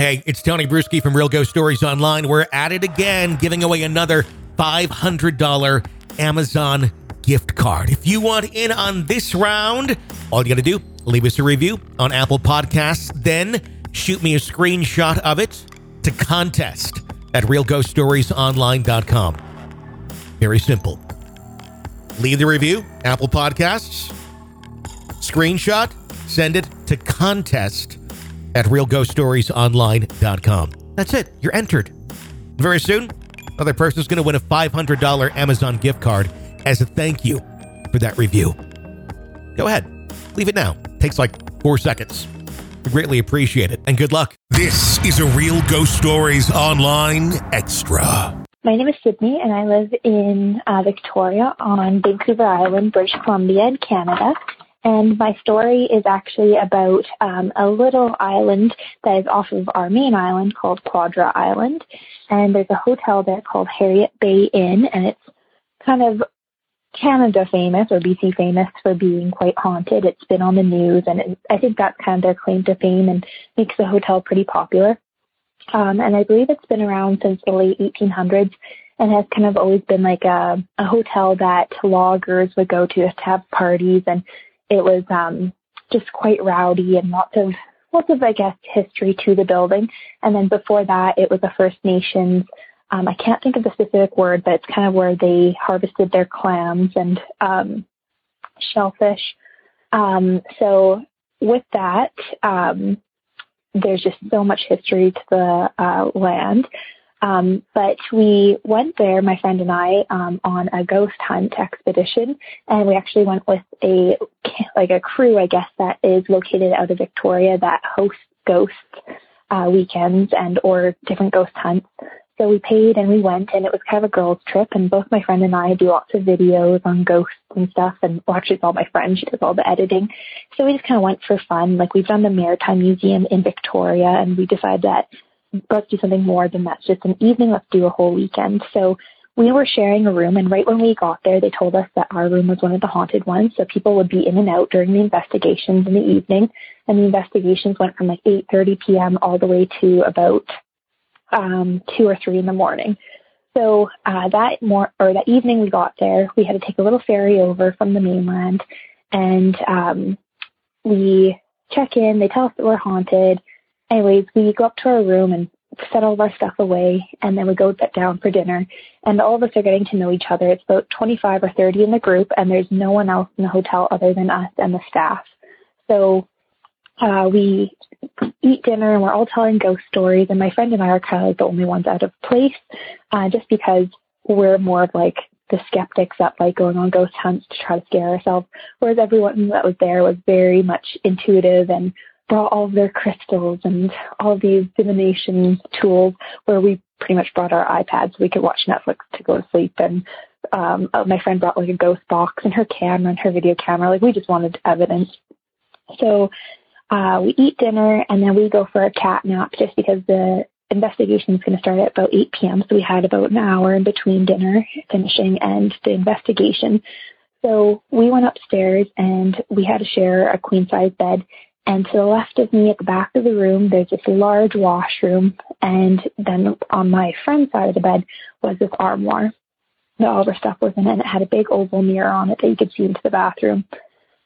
Hey, it's Tony Brueski from Real Ghost Stories Online. We're at it again, giving away another $500 Amazon gift card. If you want in on this round, all you got to do, leave us a review on Apple Podcasts, then shoot me a screenshot of it to contest at realghoststoriesonline.com. Very simple. Leave the review, Apple Podcasts, screenshot, send it to contest at realghoststoriesonline.com. That's it. You're entered. Very soon, another person's going to win a $500 Amazon gift card as a thank you for that review. Go ahead. Leave it now. Takes like four seconds. We greatly appreciate it. And good luck. This is a Real Ghost Stories Online Extra. My name is Sydney, and I live in uh, Victoria on Vancouver Island, British Columbia, in Canada. And my story is actually about um, a little island that is off of our main island called Quadra Island. And there's a hotel there called Heriot Bay Inn, and it's kind of Canada famous or BC famous for being quite haunted. It's been on the news, and it, I think that's kind of their claim to fame and makes the hotel pretty popular. Um, and I believe it's been around since the late 1800s and has kind of always been like a, a hotel that loggers would go to to have parties and it was um, just quite rowdy and lots of lots of I guess history to the building. And then before that, it was a First Nations. Um, I can't think of the specific word, but it's kind of where they harvested their clams and um, shellfish. Um, so with that, um, there's just so much history to the uh, land. Um, but we went there, my friend and I, um, on a ghost hunt expedition, and we actually went with a like a crew, I guess, that is located out of Victoria that hosts ghost uh, weekends and or different ghost hunts. So we paid and we went, and it was kind of a girls' trip. And both my friend and I do lots of videos on ghosts and stuff. And well, actually, it's all my friend; she does all the editing. So we just kind of went for fun. Like we've done the Maritime Museum in Victoria, and we decided that let's do something more than that's just an evening. Let's do a whole weekend. So we were sharing a room, and right when we got there, they told us that our room was one of the haunted ones. So people would be in and out during the investigations in the evening, and the investigations went from like 8:30 p.m. all the way to about um, two or three in the morning. So uh, that more or that evening we got there, we had to take a little ferry over from the mainland, and um, we check in. They tell us that we're haunted anyways, we go up to our room and set all of our stuff away, and then we go down for dinner. And all of us are getting to know each other. It's about 25 or 30 in the group, and there's no one else in the hotel other than us and the staff. So uh, we eat dinner, and we're all telling ghost stories. And my friend and I are kind of the only ones out of place, uh, just because we're more of like the skeptics that like going on ghost hunts to try to scare ourselves, whereas everyone that was there was very much intuitive and brought all of their crystals and all these divination tools where we pretty much brought our iPads we could watch Netflix to go to sleep. And um, uh, my friend brought like a ghost box and her camera and her video camera. Like we just wanted evidence. So uh, we eat dinner and then we go for a cat nap just because the investigation is going to start at about 8 p.m. So we had about an hour in between dinner finishing and the investigation. So we went upstairs and we had to share a queen size bed and to the left of me at the back of the room, there's this large washroom. And then on my friend's side of the bed was this armoire that all of her stuff was in. And it had a big oval mirror on it that you could see into the bathroom.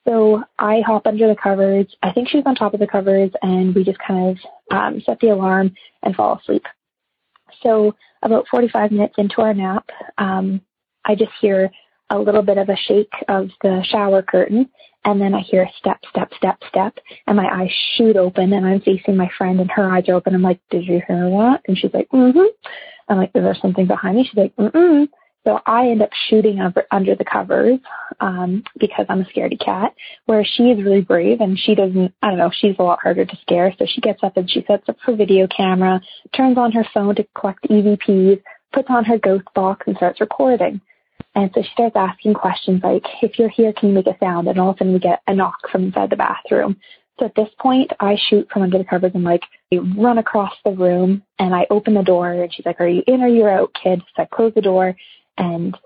So I hop under the covers. I think she's on top of the covers, and we just kind of um, set the alarm and fall asleep. So about 45 minutes into our nap, um, I just hear a little bit of a shake of the shower curtain, and then I hear a step, step, step, step, and my eyes shoot open, and I'm facing my friend, and her eyes are open. I'm like, "Did you hear that?" And she's like, "Mm-hmm." I'm like, "Is there something behind me?" She's like, "Mm-mm." So I end up shooting under, under the covers um, because I'm a scaredy cat. Where she is really brave and she doesn't. I don't know. She's a lot harder to scare. So she gets up and she sets up her video camera, turns on her phone to collect EVPs, puts on her ghost box, and starts recording. And so she starts asking questions like, if you're here, can you make a sound? And all of a sudden we get a knock from inside the bathroom. So at this point, I shoot from under the covers and like I run across the room and I open the door and she's like, are you in or you're out, kid? So I close the door and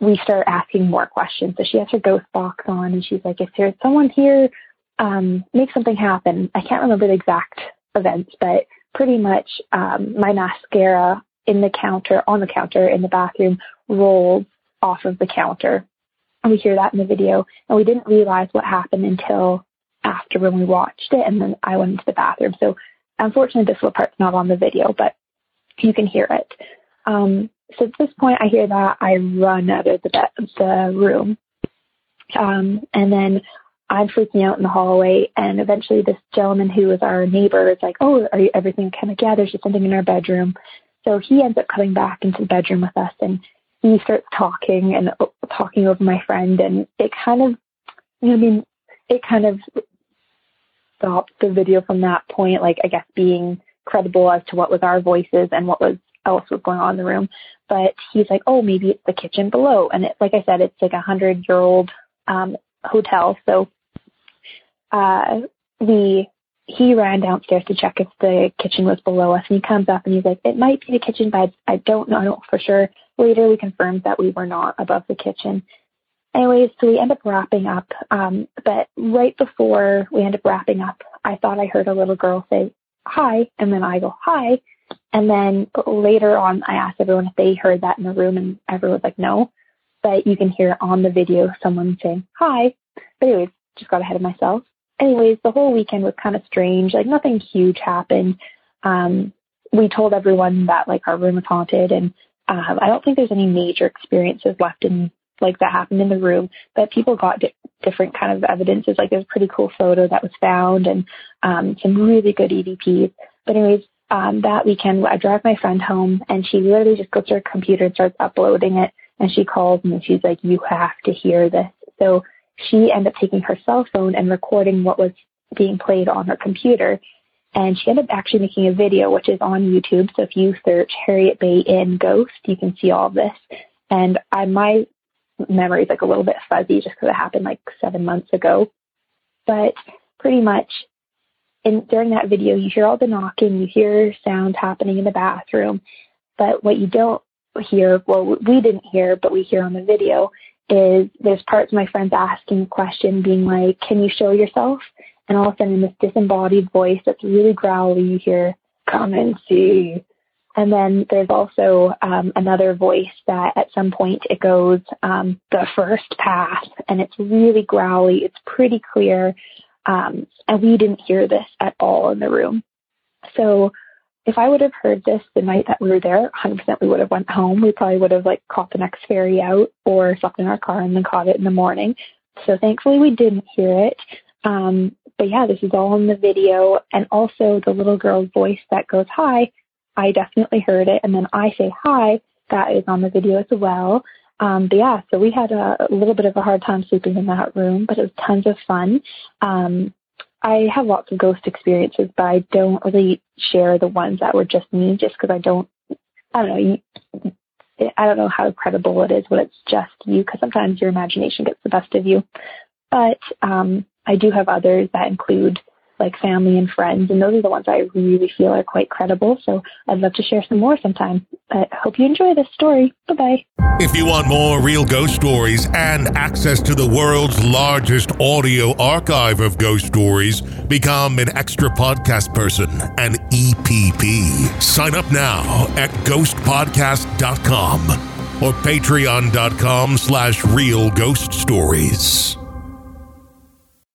we start asking more questions. So she has her ghost box on and she's like, if there's someone here, um, make something happen. I can't remember the exact events, but pretty much um, my mascara in the counter, on the counter in the bathroom, rolls off of the counter. And we hear that in the video. And we didn't realize what happened until after when we watched it. And then I went into the bathroom. So unfortunately, this little part's not on the video, but you can hear it. Um, so at this point, I hear that. I run out of the, be- the room. Um, and then I'm freaking out in the hallway, and eventually this gentleman who was our neighbor is like, "Oh, are you everything kind of? Yeah, there's just something in our bedroom." So he ends up coming back into the bedroom with us, and he starts talking and talking over my friend, and it kind of, you know, I mean, it kind of stopped the video from that point, like I guess being credible as to what was our voices and what was else was going on in the room. But he's like, "Oh, maybe it's the kitchen below," and it, like I said, it's like a hundred year old um, hotel, so uh, we he ran downstairs to check if the kitchen was below us, and he comes up and he's like, "It might be the kitchen, but I don't know, for sure." Later, we confirmed that we were not above the kitchen. Anyways, so we end up wrapping up. Um, but right before we end up wrapping up, I thought I heard a little girl say hi, and then I go hi, and then later on, I asked everyone if they heard that in the room, and everyone was like, "No." But you can hear on the video someone saying hi. But anyways, just got ahead of myself anyways, the whole weekend was kind of strange. Like nothing huge happened. Um, we told everyone that like our room was haunted, and um, I don't think there's any major experiences left in like that happened in the room. But people got di- different kind of evidences. Like there's a pretty cool photo that was found, and um, some really good EVPs. But anyways, um, that weekend I drive my friend home, and she literally just goes to her computer and starts uploading it. And she calls me, and she's like, "You have to hear this." So she ended up taking her cell phone and recording what was being played on her computer. And she ended up actually making a video, which is on YouTube. So if you search Heriot Bay Inn Ghost, you can see all of this. And I, my memory is like a little bit fuzzy just because it happened like seven months ago. But pretty much in, during that video, you hear all the knocking, you hear sounds happening in the bathroom. But what you don't hear, well, we didn't hear, but we hear on the video, is there's parts of my friends asking a question, being like, Can you show yourself? And all of a sudden, this disembodied voice that's really growly, you hear, Come and see. And then there's also um, another voice that at some point it goes, um, The first path. And it's really growly, it's pretty clear. Um, and we didn't hear this at all in the room. So if I would have heard this the night that we were there, 100% we would have went home. We probably would have like caught the next ferry out or slept in our car and then caught it in the morning. So thankfully we didn't hear it. Um, but yeah, this is all in the video. And also the little girl's voice that goes, hi, I definitely heard it. And then I say hi, that is on the video as well. Um, but yeah, so we had a, a little bit of a hard time sleeping in that room, but it was tons of fun. Um, I have lots of ghost experiences, but I don't really share the ones that were just me, just because I don't. I don't know. I don't know how credible it is when it's just you, because sometimes your imagination gets the best of you. But um, I do have others that include like family and friends, and those are the ones I really feel are quite credible. So I'd love to share some more sometime. I hope you enjoy this story. Bye bye. If you want more real ghost stories and access to the world's largest audio archive of ghost stories, become an extra podcast person, an EPP. Sign up now at ghostpodcast.com or patreon.com slash real ghost stories.